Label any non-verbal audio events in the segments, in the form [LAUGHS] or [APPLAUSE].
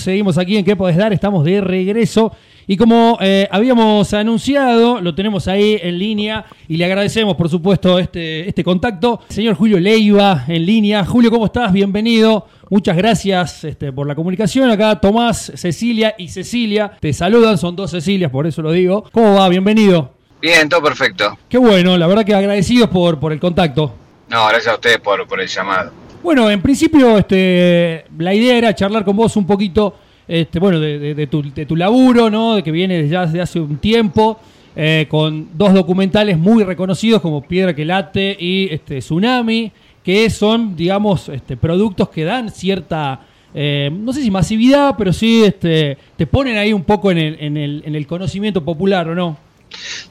seguimos aquí en ¿Qué podés dar? Estamos de regreso. Y como eh, habíamos anunciado, lo tenemos ahí en línea y le agradecemos, por supuesto, este, este contacto. Señor Julio Leiva en línea. Julio, ¿cómo estás? Bienvenido. Muchas gracias este, por la comunicación. Acá Tomás, Cecilia y Cecilia te saludan. Son dos Cecilias, por eso lo digo. ¿Cómo va? Bienvenido. Bien, todo perfecto. Qué bueno, la verdad que agradecidos por, por el contacto. No, gracias a ustedes por, por el llamado. Bueno, en principio este, la idea era charlar con vos un poquito este, bueno, de, tu, de, tu, laburo, ¿no? De que viene ya desde hace un tiempo, eh, con dos documentales muy reconocidos como Piedra que late y este, Tsunami, que son, digamos, este, productos que dan cierta, eh, no sé si masividad, pero sí este, te ponen ahí un poco en el, en el, en el conocimiento popular, ¿o no?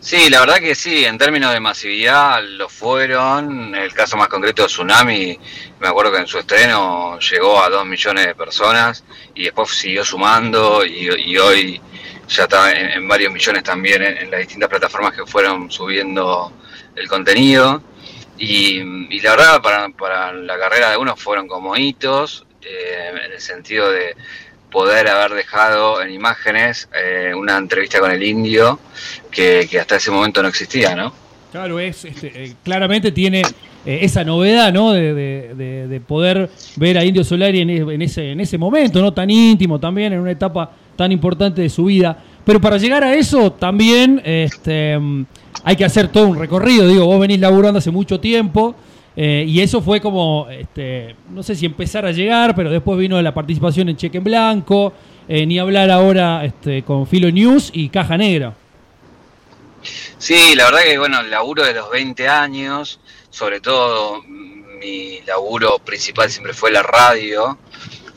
Sí, la verdad que sí, en términos de masividad lo fueron. El caso más concreto de Tsunami, me acuerdo que en su estreno llegó a dos millones de personas y después siguió sumando y, hoy ya está en, varios millones también en, las distintas plataformas que fueron subiendo el contenido. Y, la verdad, para, para, la carrera de uno fueron como hitos, eh, en el sentido de poder haber dejado en imágenes eh, una entrevista con el indio que, hasta ese momento no existía, ¿no? Claro, es, este, eh, claramente tiene eh, esa novedad, ¿no? De, poder ver a Indio Solari en, ese, en ese momento, ¿no? Tan íntimo también, en una etapa tan importante de su vida. Pero para llegar a eso también este, hay que hacer todo un recorrido. Digo, vos venís laburando hace mucho tiempo. Eh, y eso fue como, este, no sé si empezar a llegar, pero después vino la participación en Cheque en Blanco, eh, ni hablar ahora este, con Filo News y Caja Negra. Sí, la verdad que bueno, el laburo de los 20 años, sobre todo mi laburo principal siempre fue la radio,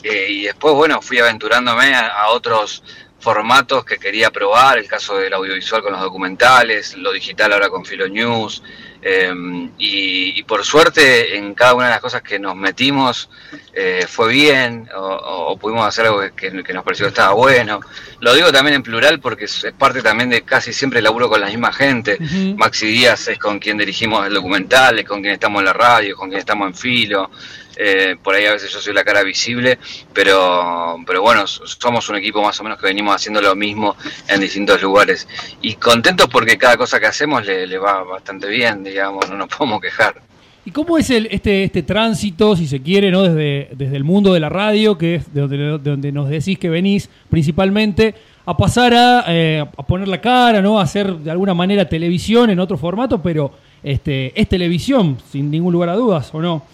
eh, y después bueno, fui aventurándome a otros formatos que quería probar, el caso del audiovisual con los documentales, lo digital ahora con Filo News, Em, y, por suerte en cada una de las cosas que nos metimos eh, fue bien o, pudimos hacer algo que, nos pareció que estaba bueno. Lo digo también en plural porque es, parte también de casi siempre el laburo con la misma gente. Maxi Díaz es con quien dirigimos el documental, es con quien estamos en la radio, con quien estamos en filo. Eh, por ahí a veces yo soy la cara visible, pero, pero bueno, somos un equipo más o menos que venimos haciendo lo mismo en distintos lugares. Y contentos porque cada cosa que hacemos le, va bastante bien, digamos, no nos podemos quejar. ¿Y cómo es el, este, este tránsito, si se quiere, ¿no? desde, desde el mundo de la radio, que es de donde, nos decís que venís principalmente, a pasar a, eh, a, poner la cara, ¿no? a hacer de alguna manera televisión en otro formato, pero este, es televisión, sin ningún lugar a dudas, ¿o no?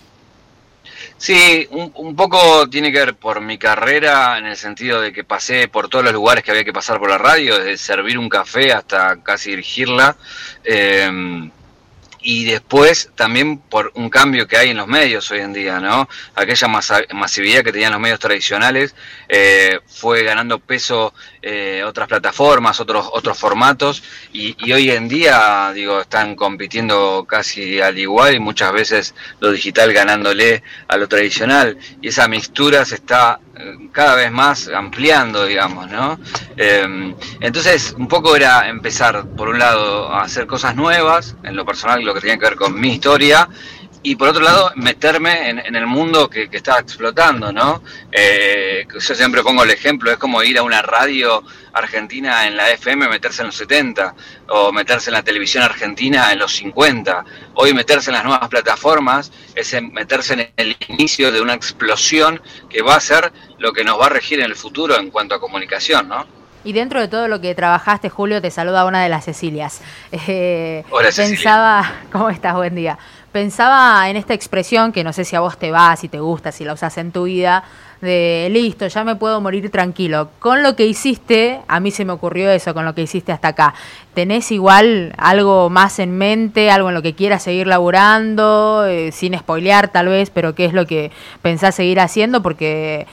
Sí, un, poco tiene que ver por mi carrera en el sentido de que pasé por todos los lugares que había que pasar por la radio, desde servir un café hasta casi dirigirla. Eh, y después también por un cambio que hay en los medios hoy en día, ¿no? Aquella masividad que tenían los medios tradicionales eh, fue ganando peso eh, otras plataformas, otros otros formatos y, hoy en día, digo, están compitiendo casi al igual y muchas veces lo digital ganándole a lo tradicional y esa mixtura se está eh, cada vez más ampliando, digamos, ¿no? entonces, un poco era empezar, por un lado, a hacer cosas nuevas, en lo personal, lo que tenía que ver con mi historia, y por otro lado meterme en, el mundo que, que, estaba explotando, ¿no? Eh, yo siempre pongo el ejemplo, es como ir a una radio argentina en la FM, meterse en los 70, o meterse en la televisión argentina en los 50. Hoy meterse en las nuevas plataformas es meterse en el inicio de una explosión que va a ser lo que nos va a regir en el futuro en cuanto a comunicación, ¿no? Y dentro de todo lo que trabajaste, Julio, te saluda una de las Cecilias. [LAUGHS] Eh, Hola, pensaba, [LAUGHS] ¿cómo estás? Buen día. Pensaba en esta expresión que no sé si a vos te va, si te gusta, si la usas en tu vida, de listo, ya me puedo morir tranquilo. Con lo que hiciste, a mí se me ocurrió eso, con lo que hiciste hasta acá. ¿Tenés igual algo más en mente, algo en lo que quieras seguir laburando, eh, sin spoilear tal vez, pero qué es lo que pensás seguir haciendo? Porque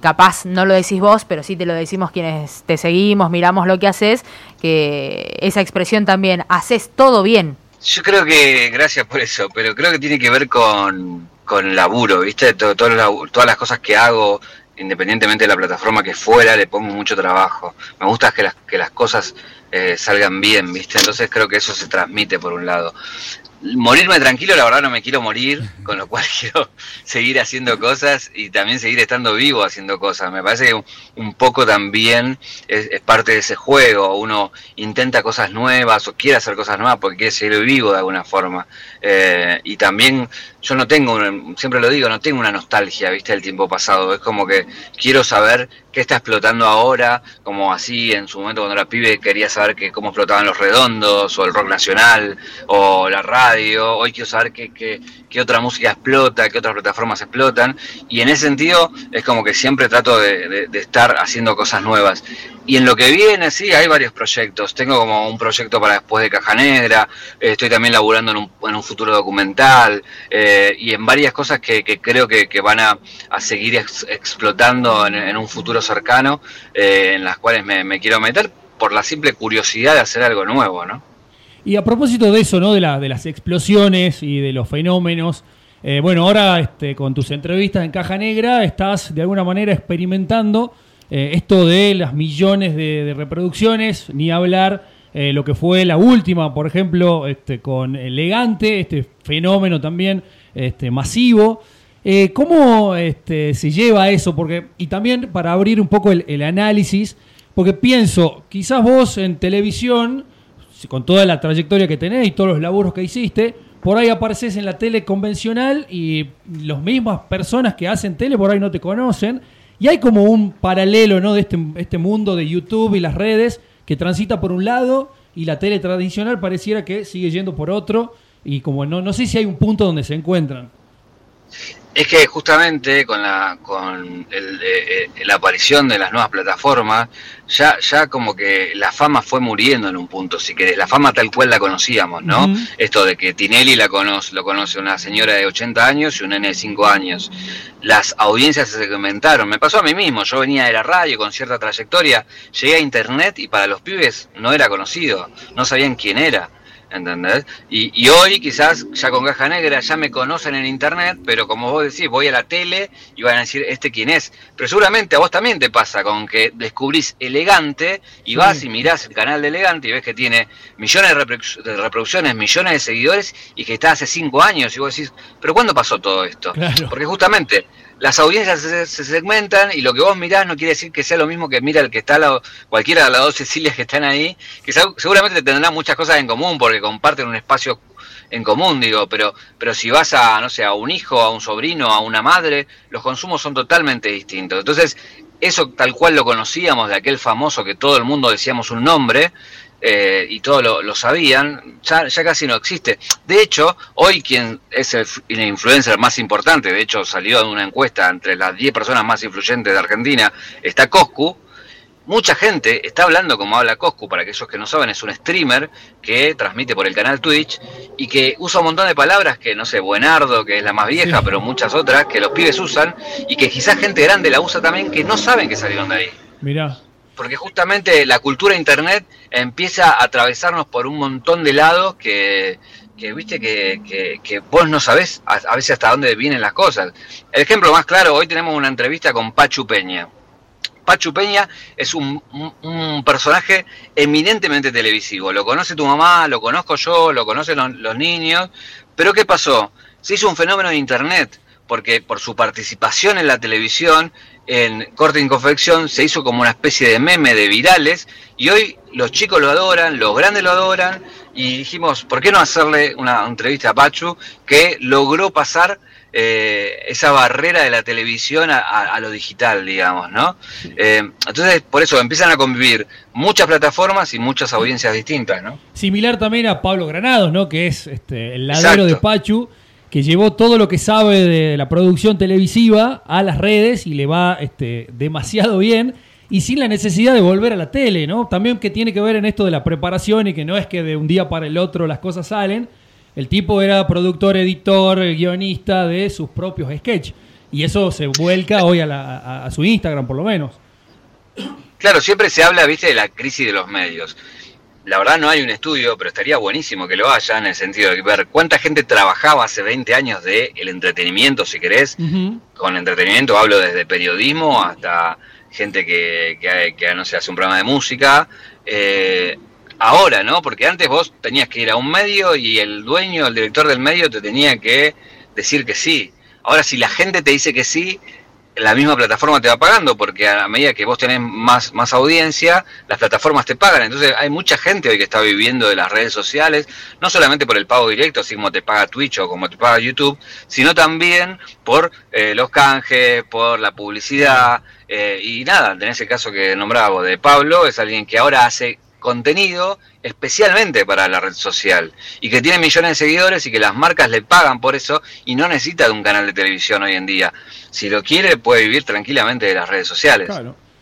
capaz no lo decís vos, pero sí te lo decimos quienes te seguimos, miramos lo que haces, que esa expresión también, haces todo bien. Yo creo que, gracias por eso, pero creo que tiene que ver con, con laburo, ¿viste? Todo, todas las cosas que hago, independientemente de la plataforma que fuera, le pongo mucho trabajo. Me gusta que las, que las cosas eh, salgan bien, ¿viste? Entonces creo que eso se transmite por un lado. Morirme tranquilo, la verdad no me quiero morir, con lo cual [LAUGHS] quiero seguir haciendo cosas y también seguir estando vivo haciendo cosas. Me parece que un poco también es, parte de ese juego. Uno intenta cosas nuevas o quiere hacer cosas nuevas porque quiere seguir vivo de alguna forma. Eh, y también yo no tengo, siempre lo digo, no tengo una nostalgia, viste, del tiempo pasado. Es como que quiero saber qué está explotando ahora, como así en su momento cuando era pibe quería saber que, cómo explotaban los redondos, o el rock nacional, o la radio. Hoy quiero saber qué, qué, qué otra música explota, qué otras plataformas explotan. Y en ese sentido es como que siempre trato de, estar haciendo cosas nuevas. Y en lo que viene, sí, hay varios proyectos. Tengo como un proyecto para después de Caja Negra, eh, estoy también laburando en un, en un futuro documental eh, y en varias cosas que, creo que, van a, seguir explotando en, un futuro cercano, eh, en las cuales me, quiero meter por la simple curiosidad de hacer algo nuevo, ¿no? Y a propósito de eso, ¿no? De, la, de las explosiones y de los fenómenos, bueno, ahora este, con tus entrevistas en Caja Negra estás de alguna manera experimentando eh, esto de las millones de, reproducciones, ni hablar eh, lo que fue la última, por ejemplo, este, con Elegante, este fenómeno también este, masivo. Eh, ¿Cómo este, se lleva eso? Porque, y también para abrir un poco el, análisis, porque pienso, quizás vos en televisión, con toda la trayectoria que tenés y todos los laburos que hiciste, por ahí apareces en la tele convencional y las mismas personas que hacen tele por ahí no te conocen y hay como un paralelo ¿no? de este, este mundo de YouTube y las redes que transita por un lado y la tele tradicional pareciera que sigue yendo por otro y como no, no sé si hay un punto donde se encuentran. Es que justamente con la con el, eh, la aparición de las nuevas plataformas, ya, ya como que la fama fue muriendo en un punto, si querés, la fama tal cual la conocíamos, ¿no? Esto de que Tinelli la conoce, lo conoce una señora de 80 años y un nene de 5 años. Las audiencias se segmentaron, me pasó a mí mismo, yo venía de la radio con cierta trayectoria, llegué a internet y para los pibes no era conocido, no sabían quién era. ¿Entendés? Y, hoy quizás ya con caja negra ya me conocen en internet, pero como vos decís, voy a la tele y van a decir, ¿este quién es? Pero seguramente a vos también te pasa con que descubrís Elegante y vas y mirás el canal de Elegante y ves que tiene millones de, reproducciones, millones de seguidores y que está hace cinco años y vos decís, ¿pero cuándo pasó todo esto? Porque justamente las audiencias se, segmentan y lo que vos mirás no quiere decir que sea lo mismo que mira el que está a la, cualquiera de las dos Cecilias que están ahí, que seguramente tendrán muchas cosas en común porque comparten un espacio en común, digo, pero, pero si vas a, no sé, a un hijo, a un sobrino, a una madre, los consumos son totalmente distintos. Entonces, eso tal cual lo conocíamos de aquel famoso que todo el mundo decíamos un nombre, eh, y todos lo, sabían, ya, ya, casi no existe. De hecho, hoy quien es el, influencer más importante, de hecho salió en una encuesta entre las 10 personas más influyentes de Argentina, está Coscu. Mucha gente está hablando como habla Coscu, para aquellos que no saben, es un streamer que transmite por el canal Twitch y que usa un montón de palabras que, no sé, Buenardo, que es la más vieja, pero muchas otras que los pibes usan y que quizás gente grande la usa también que no saben que salieron de ahí. Mirá porque justamente la cultura internet empieza a atravesarnos por un montón de lados que, viste que, que, vos no sabés a, veces hasta dónde vienen las cosas. El ejemplo más claro, hoy tenemos una entrevista con Pachu Peña. Pachu Peña es un, personaje eminentemente televisivo. Lo conoce tu mamá, lo conozco yo, lo conocen los, los niños. Pero ¿qué pasó? Se hizo un fenómeno de internet porque por su participación en la televisión en Corte y Confección se hizo como una especie de meme de virales y hoy los chicos lo adoran, los grandes lo adoran y dijimos, ¿por qué no hacerle una entrevista a Pachu que logró pasar eh, esa barrera de la televisión a, lo digital, digamos, ¿no? Eh, entonces, por eso empiezan a convivir muchas plataformas y muchas audiencias distintas, ¿no? Similar también a Pablo Granados, ¿no? Que es este, el ladero de Pachu que llevó todo lo que sabe de la producción televisiva a las redes y le va este, demasiado bien y sin la necesidad de volver a la tele, ¿no? También que tiene que ver en esto de la preparación y que no es que de un día para el otro las cosas salen. El tipo era productor, editor, guionista de sus propios sketches y eso se vuelca hoy a, a su Instagram por lo menos. Claro, siempre se habla, viste, de la crisis de los medios la verdad no hay un estudio, pero estaría buenísimo que lo haya en el sentido de ver cuánta gente trabajaba hace 20 años de el entretenimiento, si querés. Con entretenimiento hablo desde periodismo hasta gente que, que, no sé, hace un programa de música. Eh, ahora, ¿no? Porque antes vos tenías que ir a un medio y el dueño, el director del medio te tenía que decir que sí. Ahora, si la gente te dice que sí, la misma plataforma te va pagando, porque a medida que vos tenés más, más audiencia, las plataformas te pagan. Entonces hay mucha gente hoy que está viviendo de las redes sociales, no solamente por el pago directo, así como te paga Twitch o como te paga YouTube, sino también por eh, los canjes, por la publicidad. Eh, y nada, en ese caso que nombraba de Pablo, es alguien que ahora hace contenido especialmente para la red social y que tiene millones de seguidores y que las marcas le pagan por eso y no necesita de un canal de televisión hoy en día. Si lo quiere puede vivir tranquilamente de las redes sociales.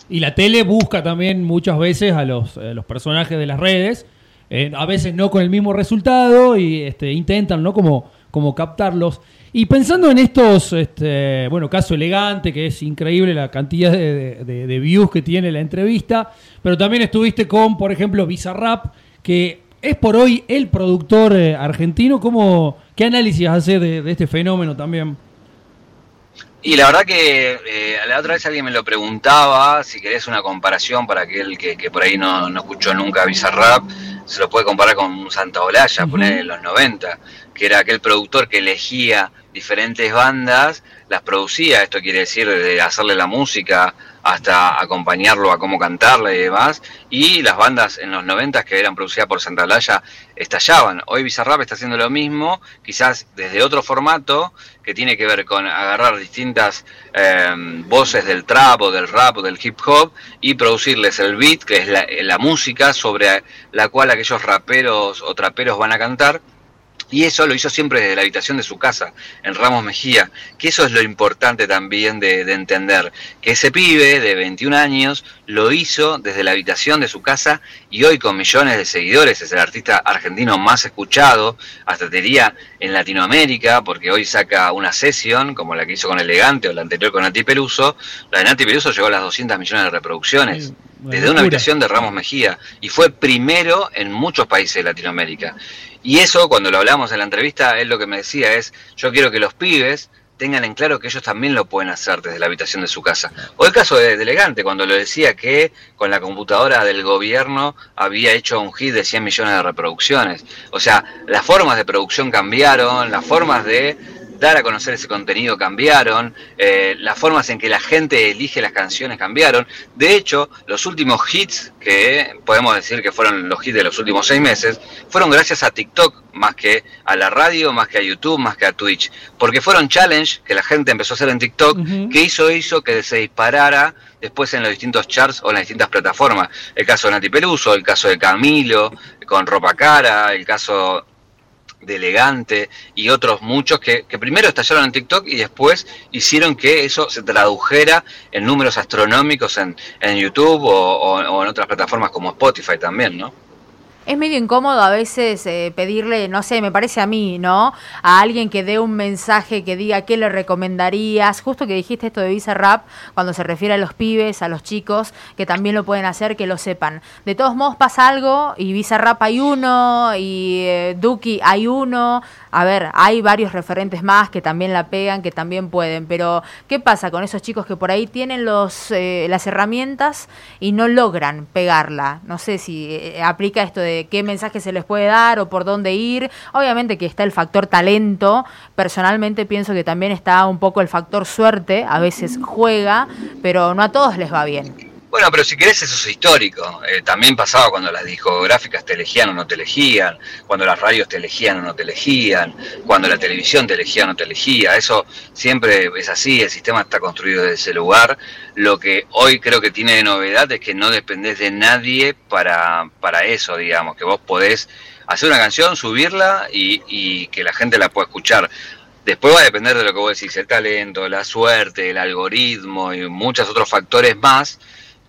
Y la tele busca también muchas veces a los, los personajes de las redes, eh, a veces no con el mismo resultado y este, intentan ¿no? como, como captarlos. Y pensando en estos, este, bueno, caso elegante, que es increíble la cantidad de, views que tiene la entrevista, pero también estuviste con, por ejemplo, Bizarrap, que es por hoy el productor eh, argentino. ¿Cómo, ¿Qué análisis hace de, de este fenómeno también? Y la verdad que eh, la otra vez alguien me lo preguntaba, si querés una comparación para aquel que, que por ahí no, no escuchó nunca Bizarrap, se lo puede comparar con Santa Olaya, poner en los 90, que era aquel productor que elegía diferentes bandas, las producía, esto quiere decir de hacerle la música hasta acompañarlo a cómo cantarle y demás, y las bandas en los 90 que eran producidas por Santa Olaya estallaban. Hoy Bizarrap está haciendo lo mismo, quizás desde otro formato, que tiene que ver con agarrar distintas em, voces del trap o del rap o del hip hop y producirles el beat, que es la música sobre la cual aquellos raperos o traperos van a cantar y eso lo hizo siempre desde la habitación de su casa, en Ramos Mejía, que eso es lo importante también de, entender, que ese pibe de 21 años lo hizo desde la habitación de su casa y hoy con millones de seguidores es el artista argentino más escuchado, hasta diría en Latinoamérica, porque hoy saca una sesión como la que hizo con Elegante o la anterior con Nati Peluso, la de Nati Peluso llegó a las 200 millones de reproducciones. desde una habitación de Ramos Mejía y fue primero en muchos países de Latinoamérica. Y eso, cuando lo hablamos en la entrevista, él lo que me decía es, yo quiero que los pibes tengan en claro que ellos también lo pueden hacer desde la habitación de su casa. O el caso de Delegante, cuando lo decía que con la computadora del gobierno había hecho un hit de 100 millones de reproducciones. O sea, las formas de producción cambiaron, las formas de dar a conocer ese contenido cambiaron, eh, las formas en que la gente elige las canciones cambiaron. De hecho, los últimos hits, que podemos decir que fueron los hits de los últimos seis meses, fueron gracias a TikTok más que a la radio, más que a YouTube, más que a Twitch. Porque fueron challenge que la gente empezó a hacer en TikTok, que hizo, hizo que se disparara después en los distintos charts o en las distintas plataformas. El caso de Nati Peluso, el caso de Camilo, con ropa cara, el caso de Elegante y otros muchos que, primero estallaron en TikTok y después hicieron que eso se tradujera en números astronómicos en, en YouTube o en otras plataformas como Spotify también, ¿no? Es medio incómodo a veces eh, pedirle, no sé, me parece a mí, ¿no? A alguien que dé un mensaje que diga qué le recomendarías. Justo que dijiste esto de Visa Rap, cuando se refiere a los pibes, a los chicos, que también lo pueden hacer, que lo sepan. De todos modos pasa algo y Visa Rap hay uno y eh, Duki hay uno. A ver, hay varios referentes más que también la pegan, que también pueden. Pero, ¿qué pasa con esos chicos que por ahí tienen los, eh, las herramientas y no logran pegarla? No sé si aplica esto de qué mensaje se les puede dar o por dónde ir. Obviamente que está el factor talento. Personalmente pienso que también está un poco el factor suerte. A veces juega, pero no a todos les va bien. Bueno, pero si querés eso es histórico. Eh, también pasaba cuando las discográficas te elegían o no te elegían, cuando las radios te elegían o no te elegían, cuando la televisión te elegía o no te elegía. Eso siempre es así, el sistema está construido desde ese lugar. Lo que hoy creo que tiene de novedad es que no dependés de nadie para, para eso, digamos, que vos podés hacer una canción, subirla y, y que la gente la pueda escuchar. Después va a depender de lo que vos decís, el talento, la suerte, el algoritmo y muchos otros factores más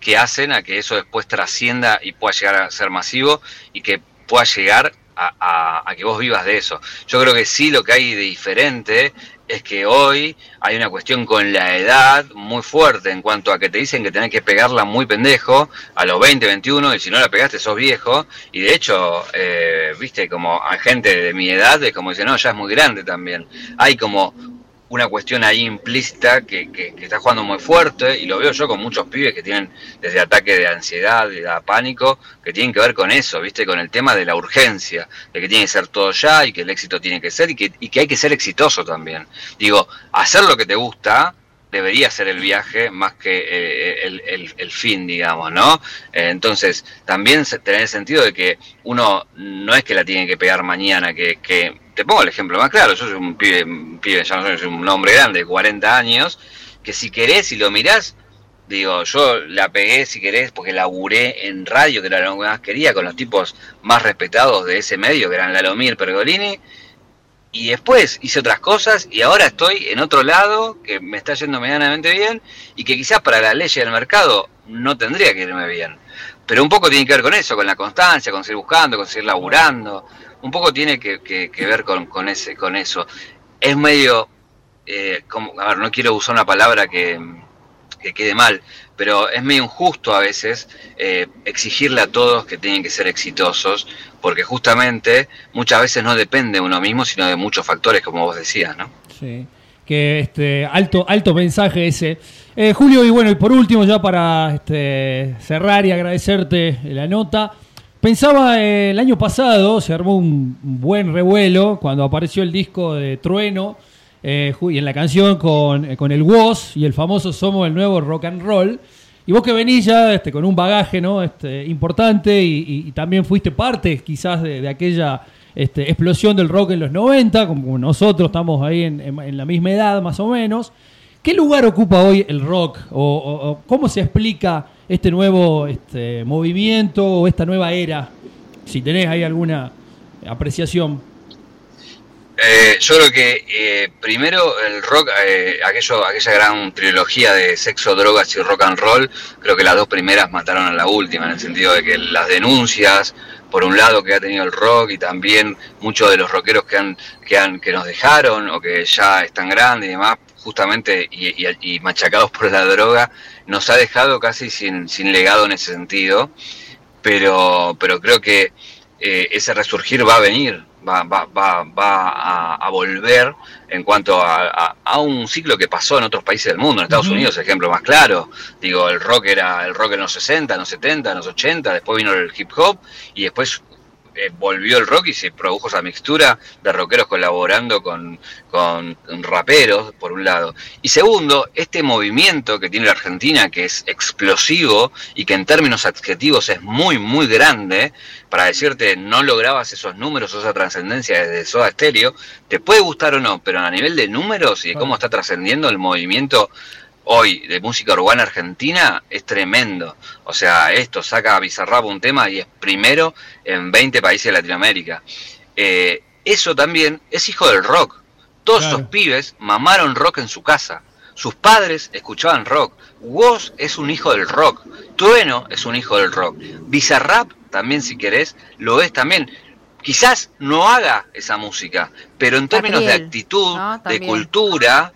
que hacen a que eso después trascienda y pueda llegar a ser masivo y que pueda llegar a, que vos vivas de eso. Yo creo que sí lo que hay de diferente es que hoy hay una cuestión con la edad muy fuerte en cuanto a que te dicen que tenés que pegarla muy pendejo a los 20, 21 y si no la pegaste sos viejo y de hecho, eh, viste, como a gente de mi edad es como dice, no, ya es muy grande también. Hay como una cuestión ahí implícita que, que, está jugando muy fuerte y lo veo yo con muchos pibes que tienen desde ataques de ansiedad, de pánico, que tienen que ver con eso, ¿viste? Con el tema de la urgencia, de que tiene que ser todo ya y que el éxito tiene que ser y que, y que hay que ser exitoso también. Digo, hacer lo que te gusta debería ser el viaje más que eh, el, el, fin, digamos, ¿no? Eh, entonces, también tener el sentido de que uno no es que la tiene que pegar mañana, que, que te pongo el ejemplo más claro, yo soy un pibe, ya no soy un hombre grande de 40 años, que si querés y lo mirás, digo, yo la pegué si querés porque laburé en radio, que era lo que más quería, con los tipos más respetados de ese medio, que eran Lalomir, Pergolini, y después hice otras cosas y ahora estoy en otro lado que me está yendo medianamente bien y que quizás para la ley del mercado no tendría que irme bien. Pero un poco tiene que ver con eso, con la constancia, con seguir buscando, con seguir laburando. Un poco tiene que, ver con, ese, con eso. Es medio, eh, como, a ver, no quiero usar una palabra que, que quede mal, pero es medio injusto a veces eh, exigirle a todos que tienen que ser exitosos, porque justamente muchas veces no depende de uno mismo, sino de muchos factores, como vos decías, ¿no? Sí, que este alto, alto mensaje ese. Eh, Julio, y bueno, y por último, ya para este, cerrar y agradecerte la nota, pensaba eh, el año pasado, se armó un buen revuelo cuando apareció el disco de Trueno eh, y en la canción con, eh, con el Woz y el famoso Somos el nuevo rock and roll. Y vos que venís ya este, con un bagaje ¿no? este, importante y, también fuiste parte quizás de, aquella este, explosión del rock en los 90, como nosotros estamos ahí en, la misma edad más o menos. ¿Qué lugar ocupa hoy el rock? ¿O, cómo se explica este nuevo este, movimiento o esta nueva era? Si tenés ahí alguna apreciación. Eh, yo creo que eh, primero el rock, eh, aquello, aquella gran trilogía de sexo, drogas y rock and roll, creo que las dos primeras mataron a la última, en el sentido de que las denuncias, por un lado, que ha tenido el rock y también muchos de los rockeros que han, que han, que nos dejaron o que ya están grandes y demás, justamente y, machacados por la droga, nos ha dejado casi sin, sin legado en ese sentido. Pero, pero creo que ese resurgir va a venir, va, va, va, va a, volver en cuanto a, un ciclo que pasó en otros países del mundo, en Estados Unidos, ejemplo más claro. Digo, el rock era el rock en los 60, en los 70, en los 80, después vino el hip hop y después eh, volvió el rock y se produjo esa mixtura de rockeros colaborando con, con, raperos, por un lado. Y segundo, este movimiento que tiene la Argentina, que es explosivo y que en términos adjetivos es muy, muy grande, para decirte no lograbas esos números o esa trascendencia desde Soda Stereo, te puede gustar o no, pero a nivel de números y de cómo está trascendiendo el movimiento hoy de música urbana argentina es tremendo. O sea, esto saca a Bizarrap un tema y es primero en 20 países de Latinoamérica. Eh, eso también es hijo del rock. Todos esos pibes mamaron rock en su casa. Sus padres escuchaban rock. Woz es un hijo del rock. Trueno es un hijo del rock. Bizarrap también, si querés, lo es también. Quizás no haga esa música, pero en términos de actitud, de cultura,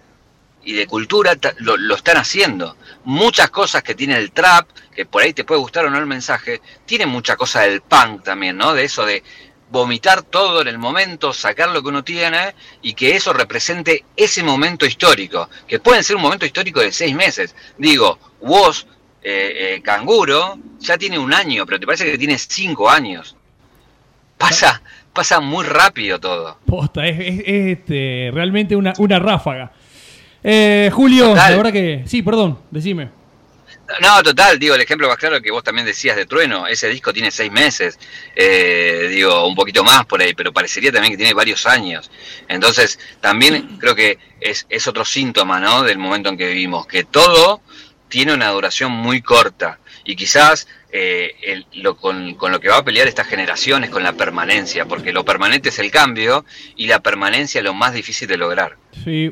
y de cultura lo, están haciendo. Muchas cosas que tiene el trap, que por ahí te puede gustar o no el mensaje, tiene mucha cosa del punk también, ¿no? De eso de vomitar todo en el momento, sacar lo que uno tiene y que eso represente ese momento histórico, que puede ser un momento histórico de seis meses. Digo, vos, eh, eh, Canguro, ya tiene un año, pero te parece que tiene cinco años. Pasa, pasa muy rápido todo. Posta, es, este, realmente una, una ráfaga. Eh, Julio, la verdad que. Sí, perdón, decime. No, total, digo, el ejemplo más claro que vos también decías de Trueno, ese disco tiene seis meses, eh, digo, un poquito más por ahí, pero parecería también que tiene varios años. Entonces, también creo que es, es otro síntoma, ¿no?, del momento en que vivimos, que todo tiene una duración muy corta y quizás eh, con, lo que va a pelear esta generación es con la permanencia, porque lo permanente es el cambio y la permanencia es lo más difícil de lograr.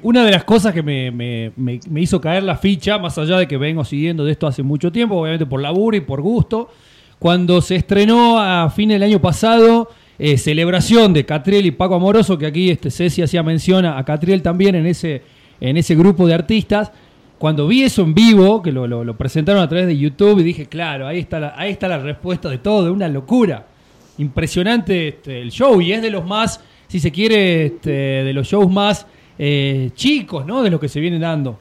Una de las cosas que me, me, hizo caer la ficha, más allá de que vengo siguiendo de esto hace mucho tiempo, obviamente por laburo y por gusto, cuando se estrenó a fin del año pasado eh, celebración de Catriel y Paco Amoroso, que aquí este Ceci hacía mención a Catriel también en ese, en ese grupo de artistas, cuando vi eso en vivo, que lo, presentaron a través de YouTube, y dije, claro, ahí está la, ahí está la respuesta de todo, de una locura. Impresionante este, el show, y es de los más, si se quiere, este, de los shows más eh, chicos, ¿no? De lo que se viene dando.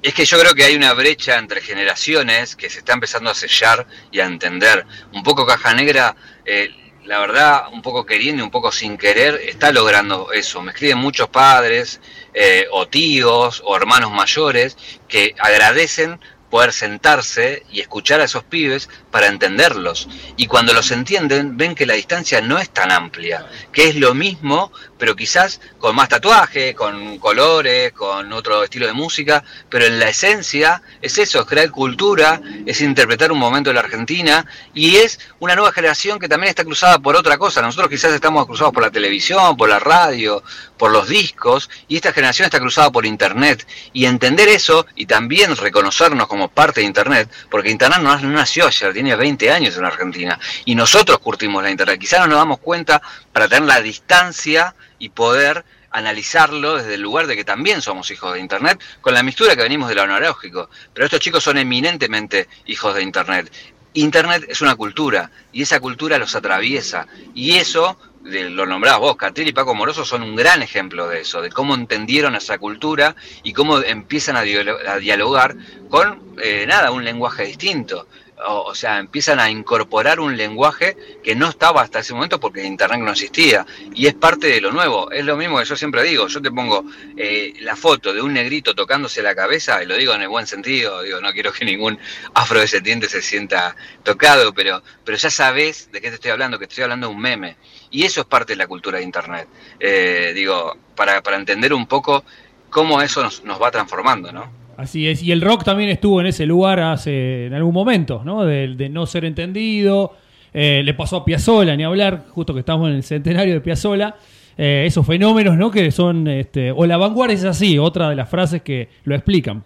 Es que yo creo que hay una brecha entre generaciones que se está empezando a sellar y a entender. Un poco Caja Negra, eh, la verdad, un poco queriendo y un poco sin querer, está logrando eso. Me escriben muchos padres eh, o tíos o hermanos mayores que agradecen poder sentarse y escuchar a esos pibes para entenderlos. Y cuando los entienden, ven que la distancia no es tan amplia, que es lo mismo, pero quizás con más tatuaje, con colores, con otro estilo de música, pero en la esencia es eso, es crear cultura, es interpretar un momento de la Argentina y es una nueva generación que también está cruzada por otra cosa. Nosotros quizás estamos cruzados por la televisión, por la radio, por los discos y esta generación está cruzada por Internet. Y entender eso y también reconocernos como parte de Internet, porque Internet no nació ayer, tiene 20 años en Argentina y nosotros curtimos la Internet. Quizás no nos damos cuenta para tener la distancia y poder analizarlo desde el lugar de que también somos hijos de Internet, con la mistura que venimos de lo analógico. Pero estos chicos son eminentemente hijos de Internet. Internet es una cultura y esa cultura los atraviesa. Y eso, lo nombrabas vos, Catriel y Paco Moroso son un gran ejemplo de eso, de cómo entendieron esa cultura y cómo empiezan a, dialogar con, eh, nada, un lenguaje distinto o, sea, empiezan a incorporar un lenguaje que no estaba hasta ese momento porque Internet no existía. Y es parte de lo nuevo. Es lo mismo que yo siempre digo. Yo te pongo eh, la foto de un negrito tocándose la cabeza, y lo digo en el buen sentido, digo, no quiero que ningún afrodescendiente se sienta tocado, pero, pero ya sabes de qué te estoy hablando, que estoy hablando de un meme. Y eso es parte de la cultura de Internet. Eh, digo, para, para entender un poco cómo eso nos, nos va transformando, ¿no? Así es, y el rock también estuvo en ese lugar hace en algún momento, ¿no? De, no ser entendido. Eh, le pasó a Piazzola, ni hablar, justo que estamos en el centenario de Piazzola. Eh, esos fenómenos, ¿no? Que son, este, o la vanguardia es así, otra de las frases que lo explican.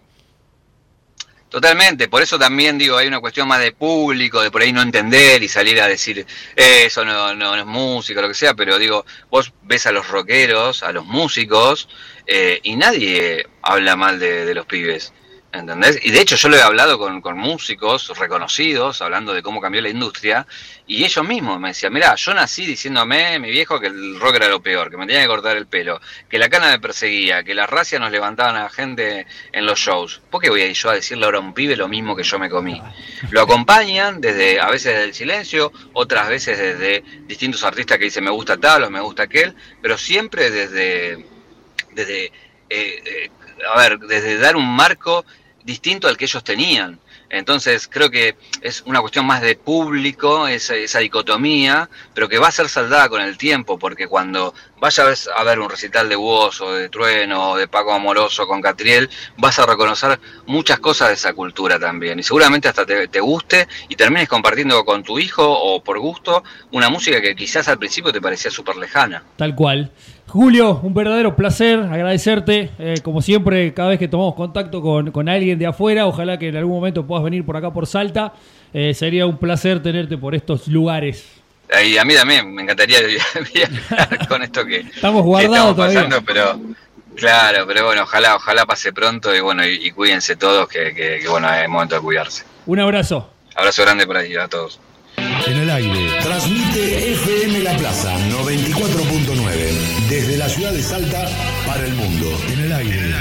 Totalmente, por eso también digo, hay una cuestión más de público, de por ahí no entender y salir a decir, eh, eso no, no, es música, lo que sea, pero digo, vos ves a los rockeros, a los músicos, eh, y nadie habla mal de, de los pibes. ¿Entendés? Y de hecho yo lo he hablado con, con, músicos reconocidos, hablando de cómo cambió la industria, y ellos mismos me decían, mira, yo nací diciéndome, mi viejo, que el rock era lo peor, que me tenía que cortar el pelo, que la cana me perseguía, que las racias nos levantaban a la gente en los shows. ¿Por qué voy a ir yo a decirle ahora a un pibe lo mismo que yo me comí? Lo acompañan desde, a veces desde el silencio, otras veces desde distintos artistas que dicen me gusta tal o me gusta aquel, pero siempre desde, desde eh, eh, a ver, desde dar un marco distinto al que ellos tenían. Entonces creo que es una cuestión más de público, esa, esa, dicotomía, pero que va a ser saldada con el tiempo, porque cuando vayas a ver un recital de Woz o de Trueno o de Paco Amoroso con Catriel, vas a reconocer muchas cosas de esa cultura también. Y seguramente hasta te, te guste y termines compartiendo con tu hijo o por gusto una música que quizás al principio te parecía súper lejana. Tal cual. Julio, un verdadero placer, agradecerte, eh, como siempre, cada vez que tomamos contacto con, alguien de afuera, ojalá que en algún momento puedas venir por acá por Salta, eh, sería un placer tenerte por estos lugares. Y a mí también, me encantaría [LAUGHS] viajar con esto que estamos guardados pasando, pero claro, pero bueno, ojalá, ojalá pase pronto y bueno, y, cuídense todos, que, que, que bueno, es momento de cuidarse. Un abrazo. Abrazo grande por ahí a todos. En el aire, transmite FM La Plaza 94.9 desde la ciudad de Salta para el mundo. En el aire.